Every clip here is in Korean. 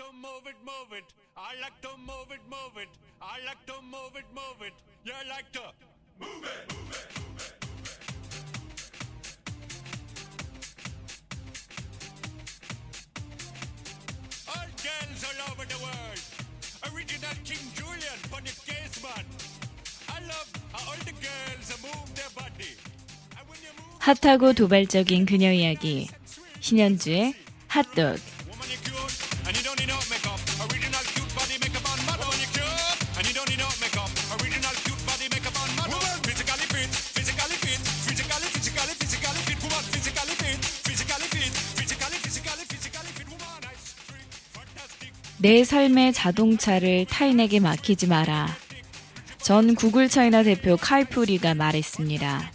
to move it, move it. I like to move it, move it. I like to move it, move it. You like to move it, move it. All girls all over the world. Original King Julian for the case man. I love how all the girls move their body. 핫하고 도발적인 그녀 이야기 신현주의 핫도그 내 삶의 자동차를 타인에게 맡기지 마라. 전 구글 차이나 대표 카이푸리가 말했습니다.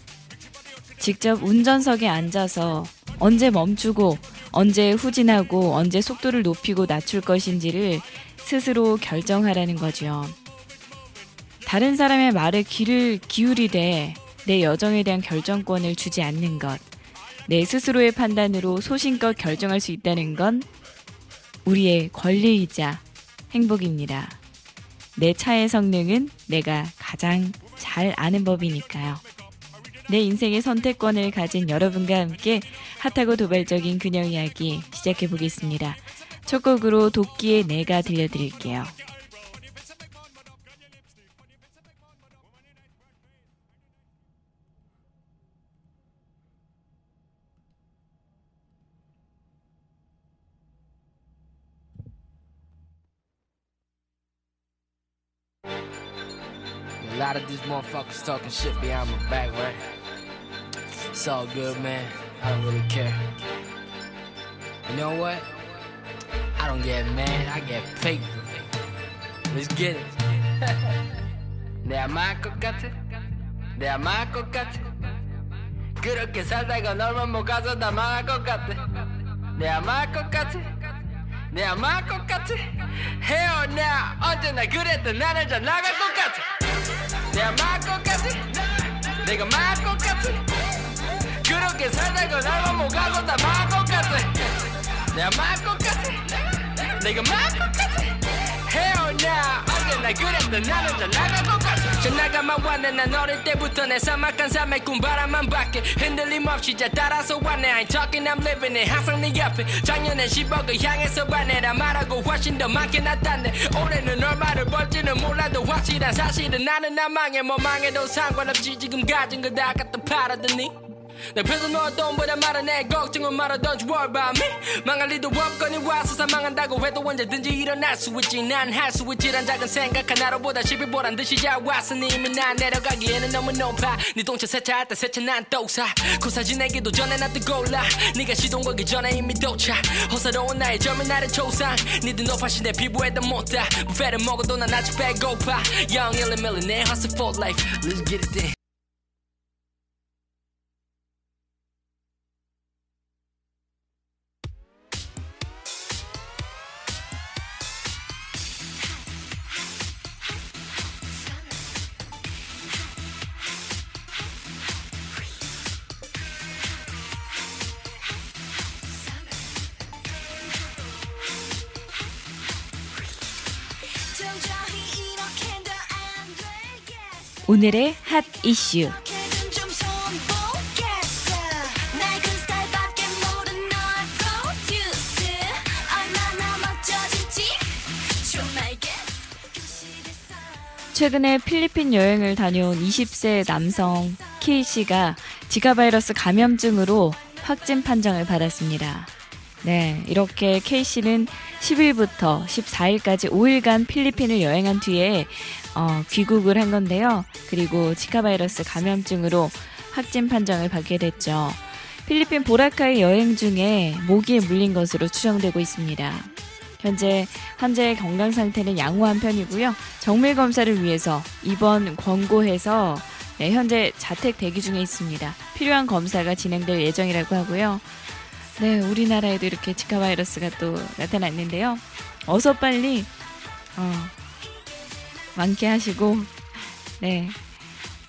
직접 운전석에 앉아서 언제 멈추고 언제 후진하고 언제 속도를 높이고 낮출 것인지를 스스로 결정하라는 거죠. 다른 사람의 말에 귀를 기울이되 내 여정에 대한 결정권을 주지 않는 것. 내 스스로의 판단으로 소신껏 결정할 수 있다는 건 우리의 권리이자 행복입니다. 내 차의 성능은 내가 가장 잘 아는 법이니까요. 내 인생의 선택권을 가진 여러분과 함께 핫하고 도발적인 그녀 이야기 시작해 보겠습니다. 첫 곡으로 도끼의 내가 들려드릴게요. A lot of these motherfuckers talking shit behind my back, right? It's all good, man. I don't really care. You know what? I don't get mad, I get paper. Let's get it. 내가 망할 것 같아? 내가 망할 것 같아? 그렇게 살다가 널만 못 가서 다 망할 것 같아? 내가 망할 것 같아? 내가 망할 것 같아? 헤어나 언제나 그랬던 나는 잘 나갈 것 같아 내가 망할 것 같아? 내가 망할 것 같아? 그렇게 살다가 널만 다? 헤어나 언제나 그랬던 나는 잘 나갈 것 같아 저 나가만 왔네. 난 어릴 때부터 내 사막한 삶의 꿈바람만 밖에 흔들림 없이 잘 따라서 왔네. I ain't talking I'm living it. 항상 네 옆에. 작년엔 10억을 향해서 반해라 말하고 훨씬 더 많게 나타내. 올해는 얼마를 벌지는 몰라도 확실한 사실은 나는 나 망해. 뭐 망해도 상관없지. 지금 가진 거 다 갖다 팔아드니 내 표정 너돈보다 말아 내. 걱정은 말아 Don't you worry about me. 망할 리도 없거니 와서 사망한다고 해도 언제든지 일어날 수 있지. 난 할 수 있지란 작은 생각 하나로보다 10일 보란 듯이 잘 왔으니 이미 난 내려가기에는 너무 높아. 네 동체 세차할 때 세차 난 또사. 고사 지내기도 전에 나 뜨거울라. 네가 시동 걸기 전에 이미 도착. 호사로운 나의 젊은 날의 초상. 니들 높아신 내 피부에도 못다 부페를 먹어도 난 아직 배고파. Young 1 million 내 hustle for life. Let's get it there 겠어. 교실에서 최근에 필리핀 여행을 다녀온 20세 남성 K씨가 지가 바이러스 감염증으로 확진 판정을 받았습니다. 네, 이렇게 K씨는 10일부터 14일까지 5일간 필리핀을 여행한 뒤에 어, 귀국을 한 건데요. 그리고 지카 바이러스 감염증으로 확진 판정을 받게 됐죠. 필리핀 보라카이 여행 중에 모기에 물린 것으로 추정되고 있습니다. 현재 환자의 건강 상태는 양호한 편이고요. 정밀 검사를 위해서 이번 권고해서 네, 현재 자택 대기 중에 있습니다. 필요한 검사가 진행될 예정이라고 하고요. 네, 우리나라에도 이렇게 지카 바이러스가 또 나타났는데요. 어서 빨리 어, 완쾌하시고 네,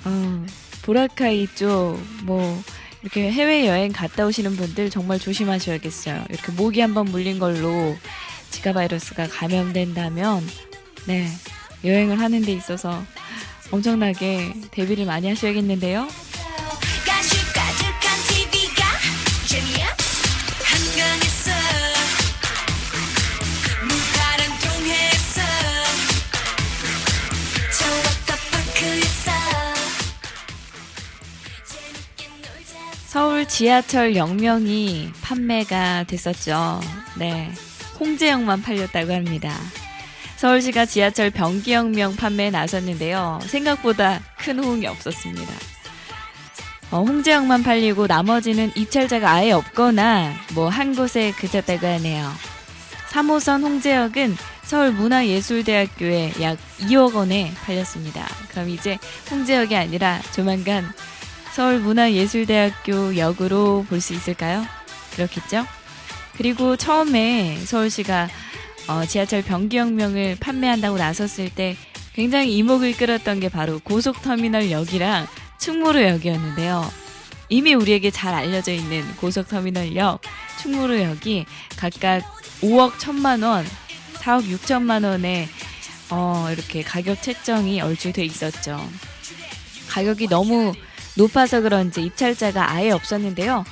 어, 보라카이 쪽 뭐 이렇게 해외 여행 갔다 오시는 분들 정말 조심하셔야겠어요. 이렇게 모기 한번 물린 걸로 지카 바이러스가 감염된다면 네 여행을 하는 데 있어서 엄청나게 대비를 많이 하셔야겠는데요. 서울 지하철 영명이 판매가 됐었죠. 네. 홍제역만 팔렸다고 합니다. 서울시가 지하철 변기역명 판매에 나섰는데요. 생각보다 큰 호응이 없었습니다. 어, 홍제역만 팔리고 나머지는 입찰자가 아예 없거나 뭐 한 곳에 그쳤다고 하네요. 3호선 홍제역은 서울문화예술대학교에 약 2억 원에 팔렸습니다. 그럼 이제 홍제역이 아니라 조만간 서울문화예술대학교 역으로 볼 수 있을까요? 그렇겠죠? 그리고 처음에 서울시가 어, 지하철 변기역명을 판매한다고 나섰을 때 굉장히 이목을 끌었던 게 바로 고속터미널역이랑 충무로역이었는데요. 이미 우리에게 잘 알려져 있는 고속터미널역, 충무로역이 각각 5억 1천만 원, 4억 6천만 원에 어, 이렇게 가격 책정이 얼추 돼 있었죠. 가격이 너무 높아서 그런지 입찰자가 아예 없었는데요.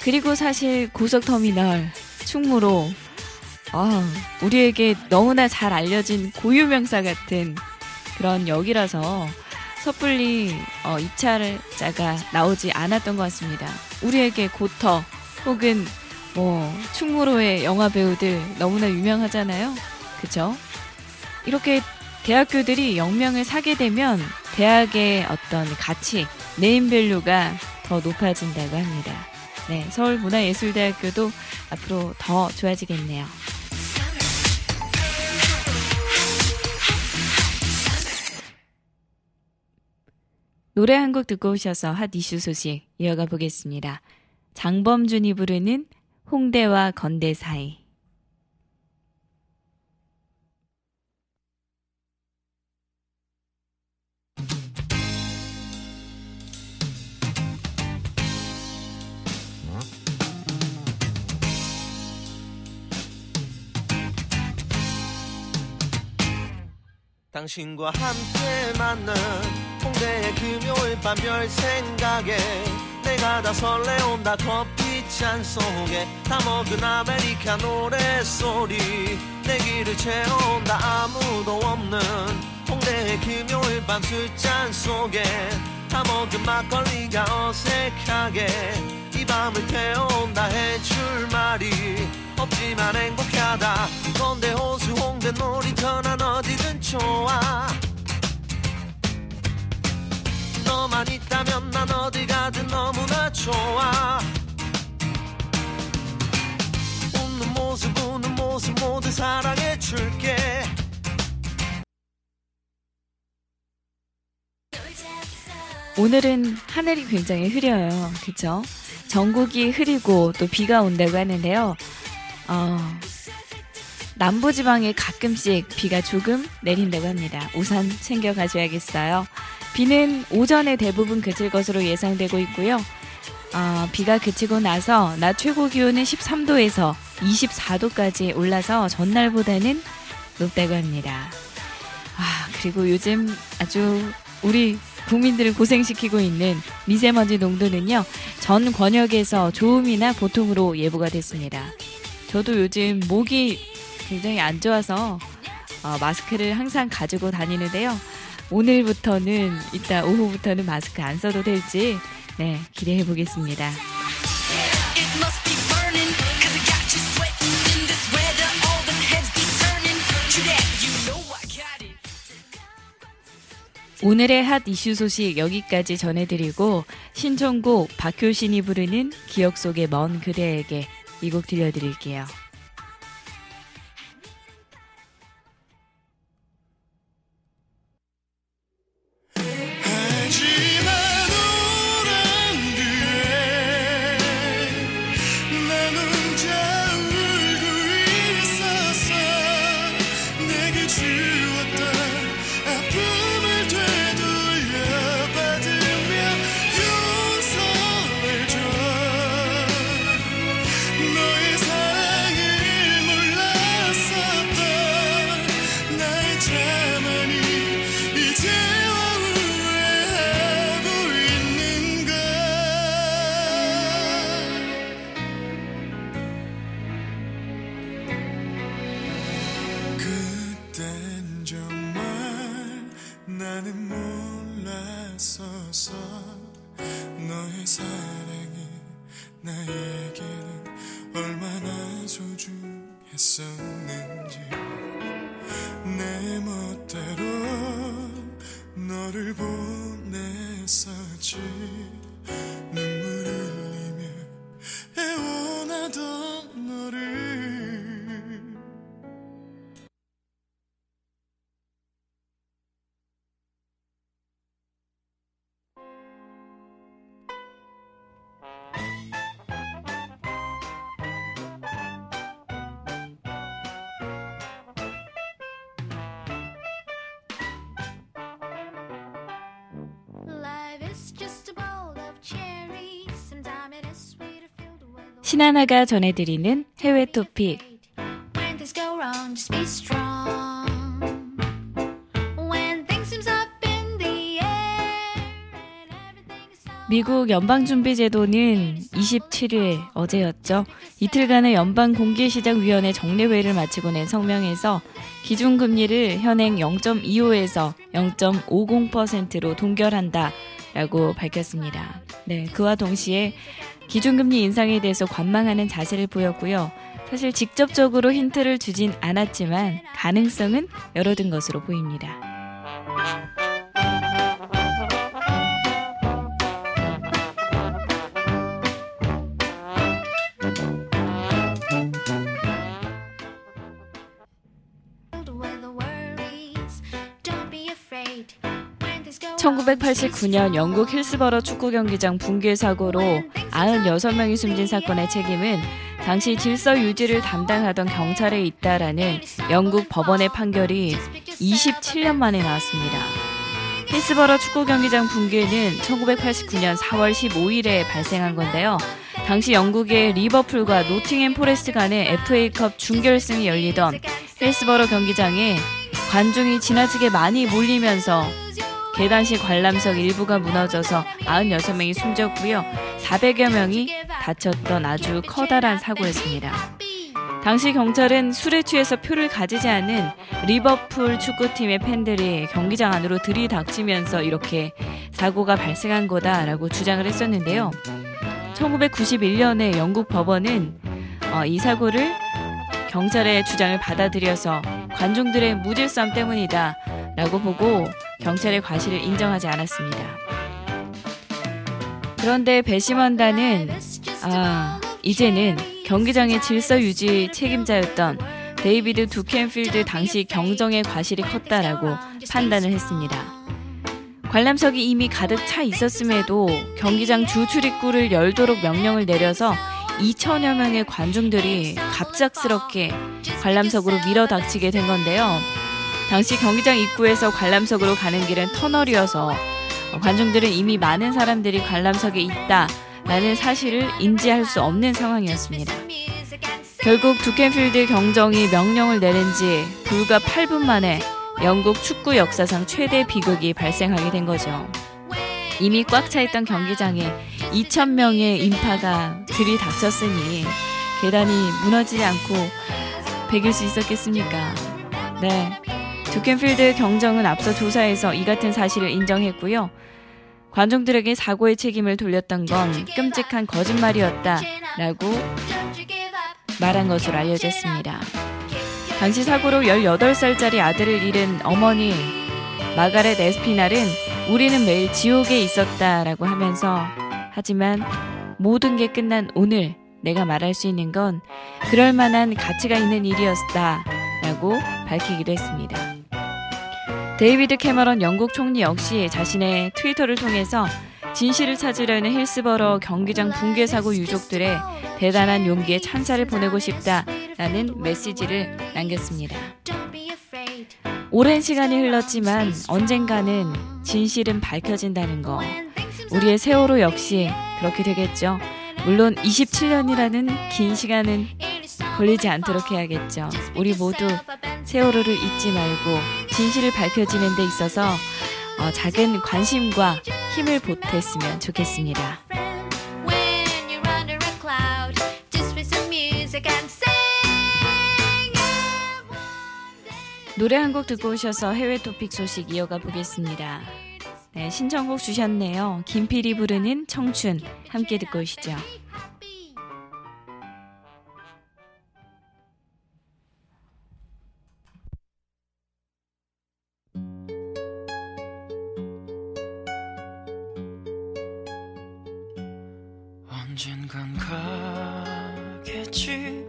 그리고 사실 고속터미널 충무로 아, 우리에게 너무나 잘 알려진 고유명사 같은 그런 역이라서 섣불리 어, 입찰자가 나오지 않았던 것 같습니다. 우리에게 고터 혹은 뭐 충무로의 영화 배우들 너무나 유명하잖아요. 그쵸? 이렇게 대학교들이 역명을 사게 되면 대학의 어떤 가치, 네임밸류가 더 높아진다고 합니다. 네, 서울문화예술대학교도 앞으로 더 좋아지겠네요. 노래 한 곡 듣고 오셔서 hot issue 소식 이어가 보겠습니다. 장범준이 부르는 홍대와 건대 사이. 당신과 함께 맞는 홍대의 금요일 밤 별 생각에 내가 다 설레온다 커피 잔 속에 담은 아메리카 노래 소리. 내 귀를 채운다 아무도 없는 홍대의 금요일 밤 술잔 속에 담은 막걸리가 어색하게 이 밤을 태운다 해줄 말이 없지만 행복하다 건대 호수 홍대 놀이터 난 어디든 좋아 너만 있다면 난 어디 가든 너무나 좋아 웃는 모습 우는 모습 모두 사랑해 줄게 오늘은 하늘이 굉장히 흐려요. 그쵸? 전국이 흐리고 또 비가 온다고 하는데요. 어, 남부지방에 가끔씩 비가 조금 내린다고 합니다. 우산 챙겨 가셔야겠어요. 비는 오전에 대부분 그칠 것으로 예상되고 있고요. 어, 비가 그치고 나서 낮 최고 기온은 13도에서 24도까지 올라서 전날보다는 높다고 합니다. 아, 그리고 요즘 아주 우리 국민들을 고생시키고 있는 미세먼지 농도는요, 전 권역에서 좋음이나 보통으로 예보가 됐습니다. 저도 요즘 목이 굉장히 안 좋아서 어, 마스크를 항상 가지고 다니는데요. 오늘부터는, 이따 오후부터는 마스크 안 써도 될지, 네, 기대해 보겠습니다. 오늘의 핫 이슈 소식 여기까지 전해드리고 신청곡 박효신이 부르는 기억 속의 먼 그대에게 이 곡 들려드릴게요. 신하나가 전해드리는 해외 토픽. 미국 연방준비제도는 27일 어제였죠. 이틀간의 연방공개시장위원회 정례회를 마치고 낸 성명에서 기준금리를 현행 0.25에서 0.50%로 동결한다 라고 밝혔습니다. 네, 그와 동시에 기준금리 인상에 대해서 관망하는 자세를 보였고요. 사실 직접적으로 힌트를 주진 않았지만 가능성은 열어둔 것으로 보입니다. 1989년 영국 힐스버러 축구 경기장 붕괴 사고로 96명이 숨진 사건의 책임은 당시 질서 유지를 담당하던 경찰에 있다라는 영국 법원의 판결이 27년 만에 나왔습니다. 힐스버러 축구 경기장 붕괴는 1989년 4월 15일에 발생한 건데요. 당시 영국의 리버풀과 노팅햄 포레스트 간의 FA컵 준결승이 열리던 힐스버러 경기장에 관중이 지나치게 많이 몰리면서 계단식 관람석 일부가 무너져서 96명이 숨졌고요. 400여 명이 다쳤던 아주 커다란 사고였습니다. 당시 경찰은 술에 취해서 표를 가지지 않은 리버풀 축구팀의 팬들이 경기장 안으로 들이닥치면서 이렇게 사고가 발생한 거다라고 주장을 했었는데요. 1991년에 영국 법원은 어, 이 사고를 경찰의 주장을 받아들여서 관중들의 무질서함 때문이다 라고 보고 경찰의 과실을 인정하지 않았습니다. 그런데 배심원단은 아, 이제는 경기장의 질서 유지 책임자였던 데이비드 두켄필드 당시 경정의 과실이 컸다라고 판단을 했습니다. 관람석이 이미 가득 차 있었음에도 경기장 주 출입구를 열도록 명령을 내려서 2천여 명의 관중들이 갑작스럽게 관람석으로 밀어닥치게 된 건데요. 당시 경기장 입구에서 관람석으로 가는 길은 터널이어서 관중들은 이미 많은 사람들이 관람석에 있다 라는 사실을 인지할 수 없는 상황이었습니다. 결국 두켄필드 경정이 명령을 내린 지 불과 8분 만에 영국 축구 역사상 최대 비극이 발생하게 된 거죠. 이미 꽉 차 있던 경기장에 2,000명의 인파가 들이닥쳤으니 계단이 무너지지 않고 베길 수 있었겠습니까? 네. 두켄필드 경정은 앞서 조사에서 이 같은 사실을 인정했고요. 관중들에게 사고의 책임을 돌렸던 건 끔찍한 거짓말이었다라고 말한 것으로 알려졌습니다. 당시 사고로 18살짜리 아들을 잃은 어머니 마가렛 에스피날은 우리는 매일 지옥에 있었다라고 하면서 하지만 모든 게 끝난 오늘 내가 말할 수 있는 건 그럴 만한 가치가 있는 일이었다라고 밝히기도 했습니다. 데이비드 캐머런 영국 총리 역시 자신의 트위터를 통해서 진실을 찾으려는 힐스버러 경기장 붕괴 사고 유족들의 대단한 용기에 찬사를 보내고 싶다라는 메시지를 남겼습니다. 오랜 시간이 흘렀지만 언젠가는 진실은 밝혀진다는 거. 우리의 세월호 역시 그렇게 되겠죠. 물론 27년이라는 긴 시간은 걸리지 않도록 해야겠죠. 우리 모두 세월호를 잊지 말고 진실을 밝혀지는 데 있어서 어, 작은 관심과 힘을 보탰으면 좋겠습니다. 노래 한 곡 듣고 오셔서 해외 토픽 소식 이어가 보겠습니다. 네, 신청곡 주셨네요. 김필이 부르는 청춘 함께 듣고 오시죠. 가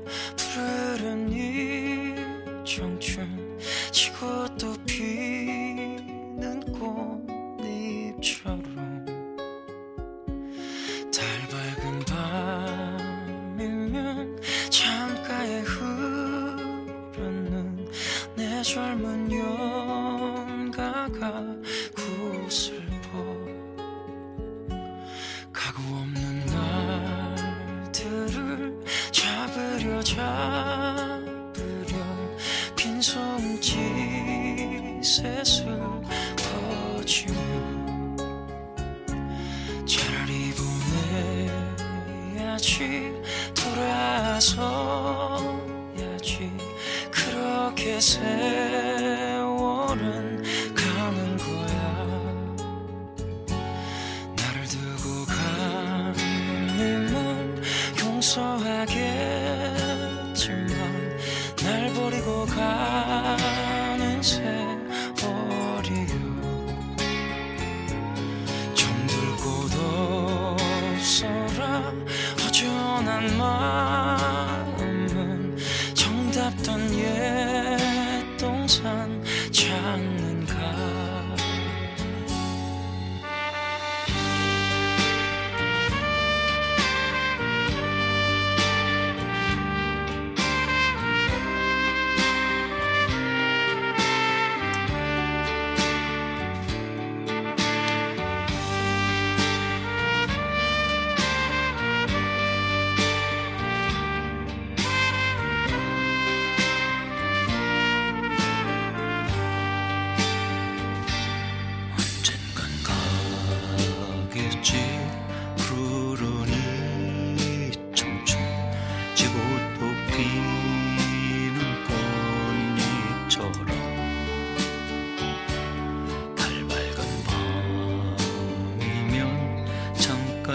용서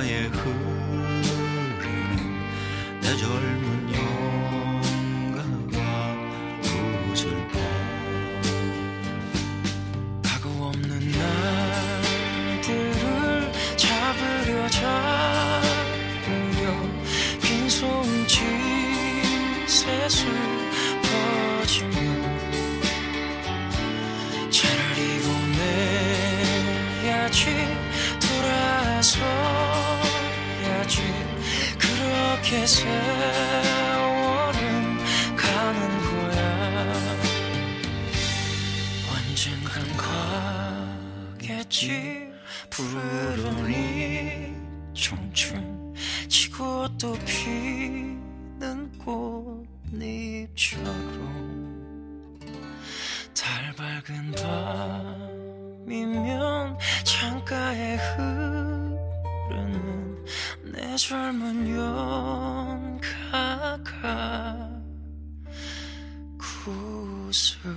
창가 젊은 연가가 구슬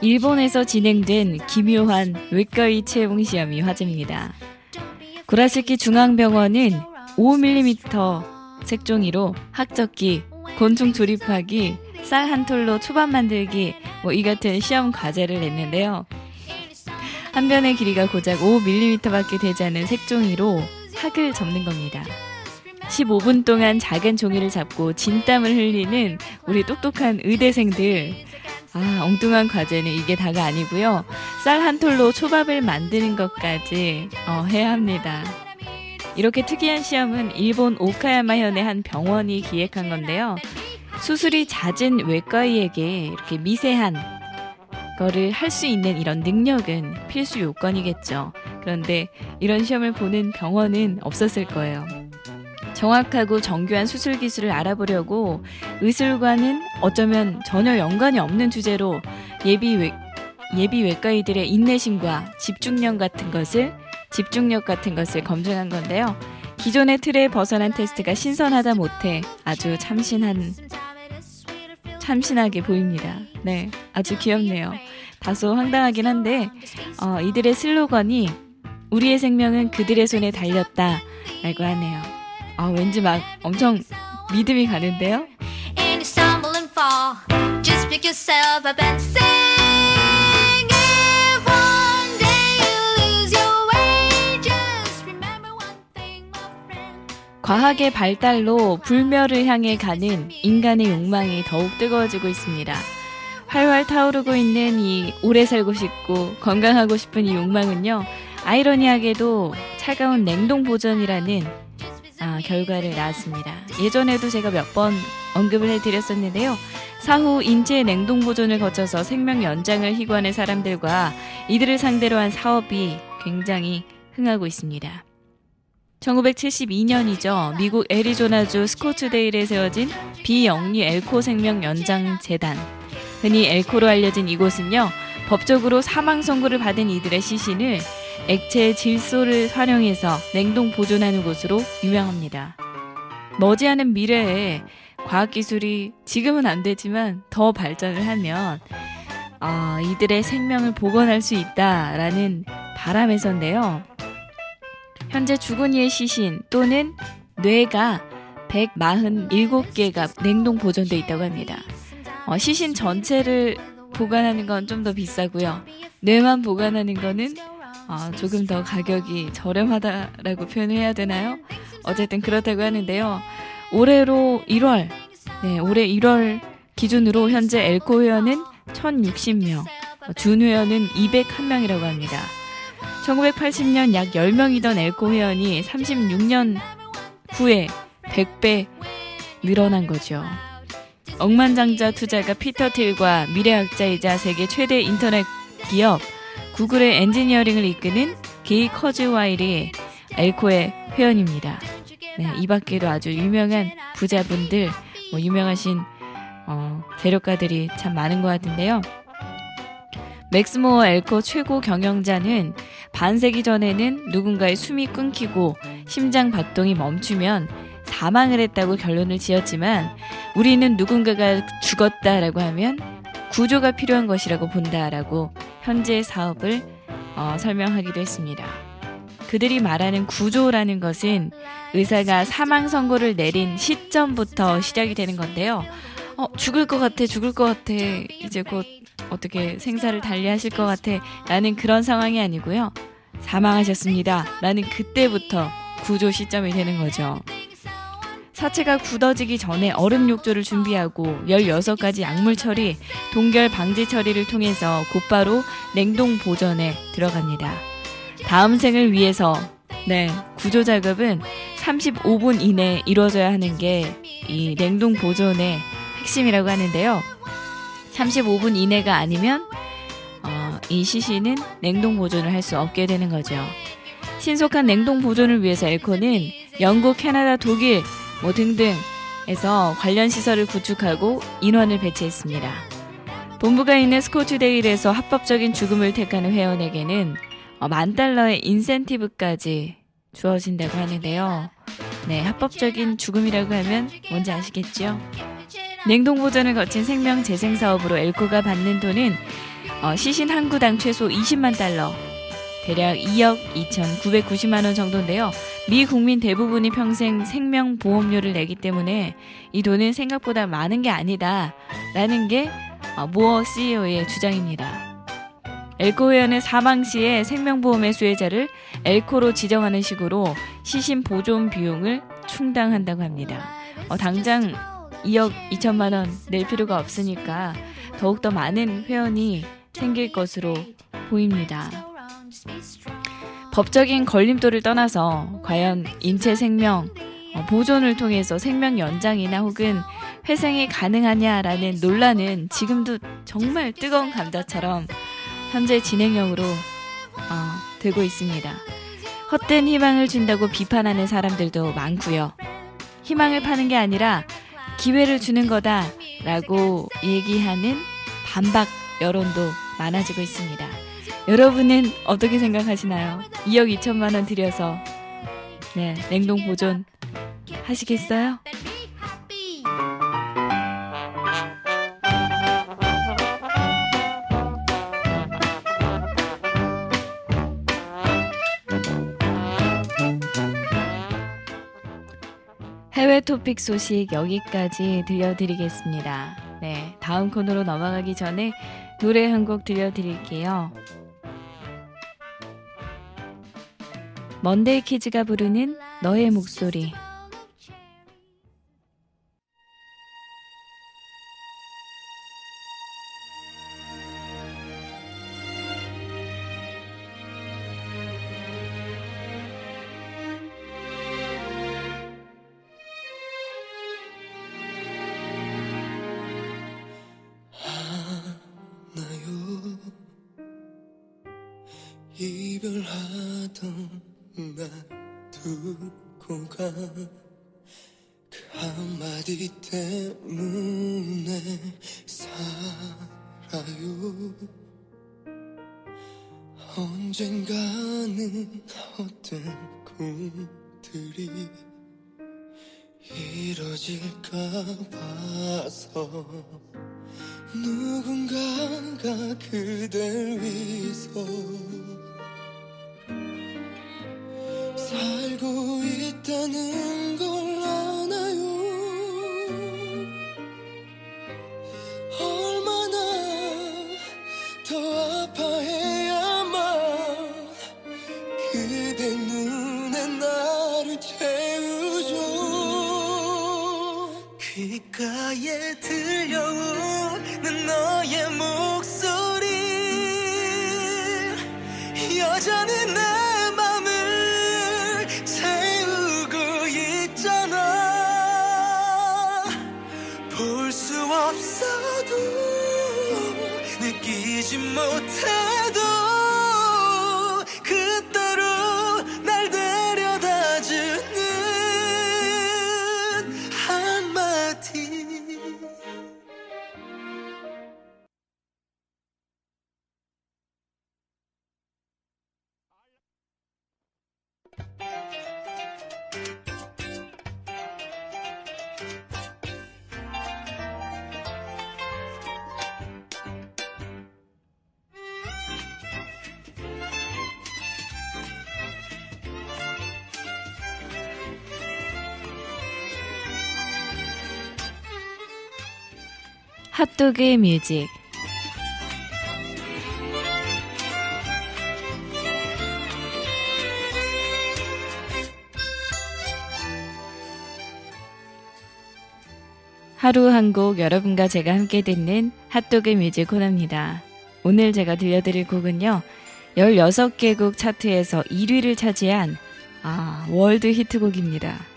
일본에서 진행된 기묘한 외과의 채용 시험이 화제입니다. 구라시키 중앙병원은 5mm 색종이로 학적기, 곤충 조립하기, 쌀 한 톨로 초밥 만들기 뭐 이 같은 시험 과제를 냈는데요. 한 변의 길이가 고작 5mm밖에 되지 않는 색종이로 학을 접는 겁니다. 15분 동안 작은 종이를 잡고 진땀을 흘리는 우리 똑똑한 의대생들. 아, 엉뚱한 과제는 이게 다가 아니고요. 쌀 한 톨로 초밥을 만드는 것까지 어, 해야 합니다. 이렇게 특이한 시험은 일본 오카야마 현의 한 병원이 기획한 건데요. 수술이 잦은 외과의에게 이렇게 미세한 거를 할 수 있는 이런 능력은 필수 요건이겠죠. 그런데 이런 시험을 보는 병원은 없었을 거예요. 정확하고 정교한 수술 기술을 알아보려고 의술과는 어쩌면 전혀 연관이 없는 주제로 예비 외, 예비 외과의들의 인내심과 집중력 같은 것을 집중력 같은 것을 검증한 건데요. 기존의 틀에 벗어난 테스트가 신선하다 못해 아주 참신한 참신하게 보입니다. 네, 아주 귀엽네요. 다소 황당하긴 한데 어, 이들의 슬로건이 우리의 생명은 그들의 손에 달렸다 라고 하네요. 아, 왠지 막 엄청 믿음이 가는데요. 과학의 발달로 불멸을 향해 가는 인간의 욕망이 더욱 뜨거워지고 있습니다. 활활 타오르고 있는 이 오래 살고 싶고 건강하고 싶은 이 욕망은요. 아이러니하게도 차가운 냉동 보존이라는 아, 결과를 낳았습니다. 예전에도 제가 몇 번 언급을 해드렸었는데요. 사후 인체 냉동 보존을 거쳐서 생명 연장을 희구하는 사람들과 이들을 상대로 한 사업이 굉장히 흥하고 있습니다. 1972년이죠. 미국 애리조나주 스코츠데일에 세워진 비영리 엘코 생명 연장 재단. 흔히 엘코로 알려진 이곳은요. 법적으로 사망 선고를 받은 이들의 시신을 액체 질소를 활용해서 냉동 보존하는 곳으로 유명합니다. 머지않은 미래에 과학기술이 지금은 안 되지만 더 발전을 하면 아, 이들의 생명을 복원할 수 있다라는 바람에서인데요. 현재 죽은 이의 시신 또는 뇌가 147개가 냉동 보존돼 있다고 합니다. 어, 시신 전체를 보관하는 건 좀 더 비싸고요. 뇌만 보관하는 거는 어, 조금 더 가격이 저렴하다라고 표현을 해야 되나요? 어쨌든 그렇다고 하는데요. 올해로 1월, 네, 올해 1월 기준으로 현재 엘코 회원은 1060명, 어, 준 회원은 201명이라고 합니다. 1980년 약 10명이던 엘코 회원이 36년 후에 100배 늘어난 거죠. 억만장자 투자가 피터 틸과 미래학자이자 세계 최대 인터넷 기업 구글의 엔지니어링을 이끄는 게이 커즈와일이 엘코의 회원입니다. 네, 이 밖에도 아주 유명한 부자분들, 뭐 유명하신 어, 재료가들이 참 많은 것 같은데요. 맥스모어 엘코 최고 경영자는 반세기 전에는 누군가의 숨이 끊기고 심장 박동이 멈추면 사망을 했다고 결론을 지었지만 우리는 누군가가 죽었다라고 하면 구조가 필요한 것이라고 본다라고 현재 사업을 어, 설명하기도 했습니다. 그들이 말하는 구조라는 것은 의사가 사망 선고를 내린 시점부터 시작이 되는 건데요. 어, 죽을 것 같아, 죽을 것 같아, 이제 곧 어떻게 생사를 달리하실 것 같아, 라는 그런 상황이 아니고요. 사망하셨습니다. 라는 그때부터 구조 시점이 되는 거죠. 사체가 굳어지기 전에 얼음 욕조를 준비하고 16가지 약물 처리, 동결 방지 처리를 통해서 곧바로 냉동 보존에 들어갑니다. 다음 생을 위해서 네, 구조 작업은 35분 이내에 이루어져야 하는 게 이 냉동 보존의 핵심이라고 하는데요. 35분 이내가 아니면 어, 이 시신은 냉동 보존을 할 수 없게 되는 거죠. 신속한 냉동 보존을 위해서 엘코는 영국, 캐나다, 독일 뭐 등등에서 관련 시설을 구축하고 인원을 배치했습니다. 본부가 있는 스코츠데일에서 합법적인 죽음을 택하는 회원에게는 어, 만 달러의 인센티브까지 주어진다고 하는데요. 네, 합법적인 죽음이라고 하면 뭔지 아시겠죠? 냉동 보존을 거친 생명 재생 사업으로 엘코가 받는 돈은 어, 시신 한 구당 최소 20만 달러, 대략 2억 2,990만 원 정도인데요. 미 국민 대부분이 평생 생명 보험료를 내기 때문에 이 돈은 생각보다 많은 게 아니다라는 게 어, 모어 CEO의 주장입니다. 엘코 회원은 사망 시에 생명보험의 수혜자를 엘코로 지정하는 식으로 시신 보존 비용을 충당한다고 합니다. 어, 당장 2억 2천만 원 낼 필요가 없으니까 더욱더 많은 회원이 생길 것으로 보입니다. 법적인 걸림돌을 떠나서 과연 인체 생명 어, 보존을 통해서 생명 연장이나 혹은 회생이 가능하냐라는 논란은 지금도 정말 뜨거운 감자처럼 현재 진행형으로 어, 되고 있습니다. 헛된 희망을 준다고 비판하는 사람들도 많고요. 희망을 파는 게 아니라 기회를 주는 거다라고 얘기하는 반박 여론도 많아지고 있습니다. 여러분은 어떻게 생각하시나요? 2억 2천만 원 들여서 네, 냉동 보존 하시겠어요? 해외 토픽 소식 여기까지 들려드리겠습니다. 네, 다음 코너로 넘어가기 전에 노래 한 곡 들려드릴게요. 먼데이 키즈가 부르는 너의 목소리. 이뤄질까 봐서 누군가가 그댈 위해서 살고 있다는 걸 핫도그의 music. 하루 한 곡 여러분과 제가 함께 듣는 핫도그 music 코너입니다. 오늘 제가 들려드릴 곡은요. 16개국 차트에서 1위를 차지한 아, world 히트곡입니다.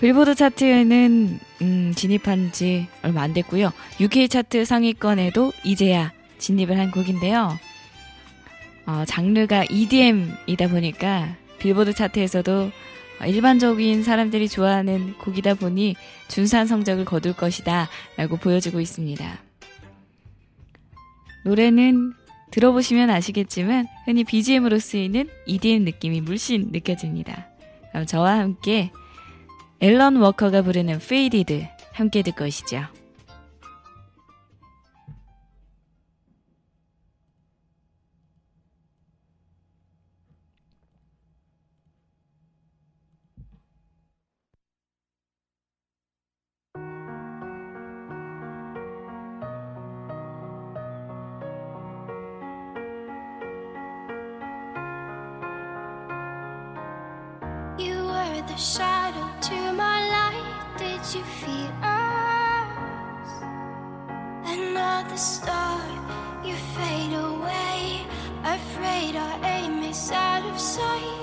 빌보드 차트에는 음, 진입한 지 얼마 안 됐고요. UK 차트 상위권에도 이제야 진입을 한 곡인데요. 어, 장르가 EDM이다 보니까 빌보드 차트에서도 일반적인 사람들이 좋아하는 곡이다 보니 준수한 성적을 거둘 것이다 라고 보여주고 있습니다. 노래는 들어보시면 아시겠지만 흔히 BGM으로 쓰이는 EDM 느낌이 물씬 느껴집니다. 그럼 저와 함께 앨런 워커가 부르는 Faded 함께 듣고 오시죠. You Another star, you fade away. Afraid our aim is out of sight.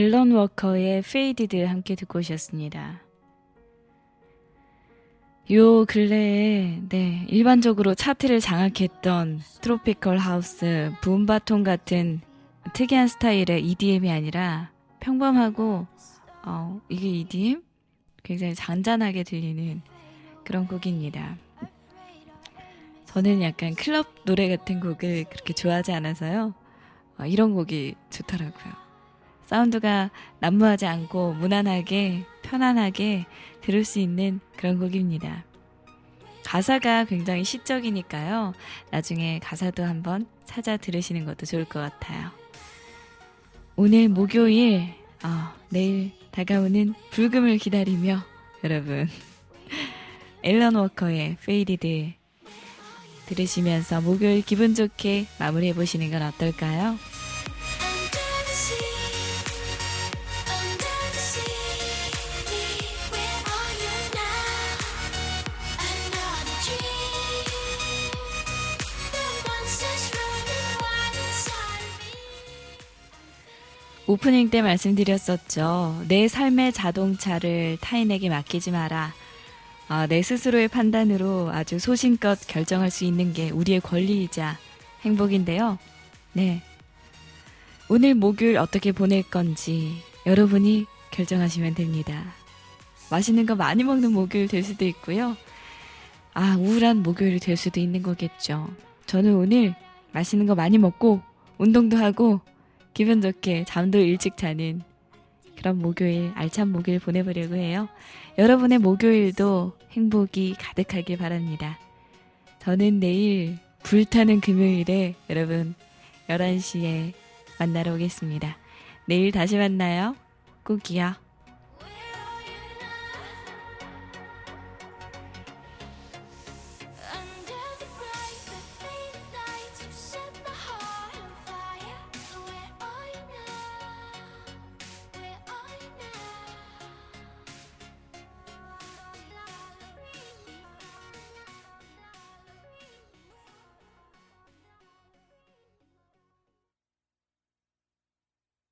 앨런 워커의 Faded 함께 듣고 오셨습니다. 요 근래에 네, 일반적으로 차트를 장악했던 트로피컬 하우스, 붐바톤 같은 특이한 스타일의 EDM이 아니라 평범하고 어, 이게 EDM? 굉장히 잔잔하게 들리는 그런 곡입니다. 저는 약간 클럽 노래 같은 곡을 그렇게 좋아하지 않아서요. 어, 이런 곡이 좋더라고요. 사운드가 난무하지 않고 무난하게 편안하게 들을 수 있는 그런 곡입니다. 가사가 굉장히 시적이니까요. 나중에 가사도 한번 찾아 들으시는 것도 좋을 것 같아요. 오늘 목요일, 어, 내일 다가오는 불금을 기다리며 여러분 앨런 워커의 Faded 들으시면서 목요일 기분 좋게 마무리해 보시는 건 어떨까요? 오프닝 때 말씀드렸었죠. 내 삶의 자동차를 타인에게 맡기지 마라. 아, 내 스스로의 판단으로 아주 소신껏 결정할 수 있는 게 우리의 권리이자 행복인데요. 네. 오늘 목요일 어떻게 보낼 건지 여러분이 결정하시면 됩니다. 맛있는 거 많이 먹는 목요일 될 수도 있고요. 아, 우울한 목요일이 될 수도 있는 거겠죠. 저는 오늘 맛있는 거 많이 먹고 운동도 하고 기분 좋게 잠도 일찍 자는 그런 목요일, 알찬 목요일 보내보려고 해요. 여러분의 목요일도 행복이 가득하길 바랍니다. 저는 내일 불타는 금요일에 여러분 11시에 만나러 오겠습니다. 내일 다시 만나요. 꼭이요.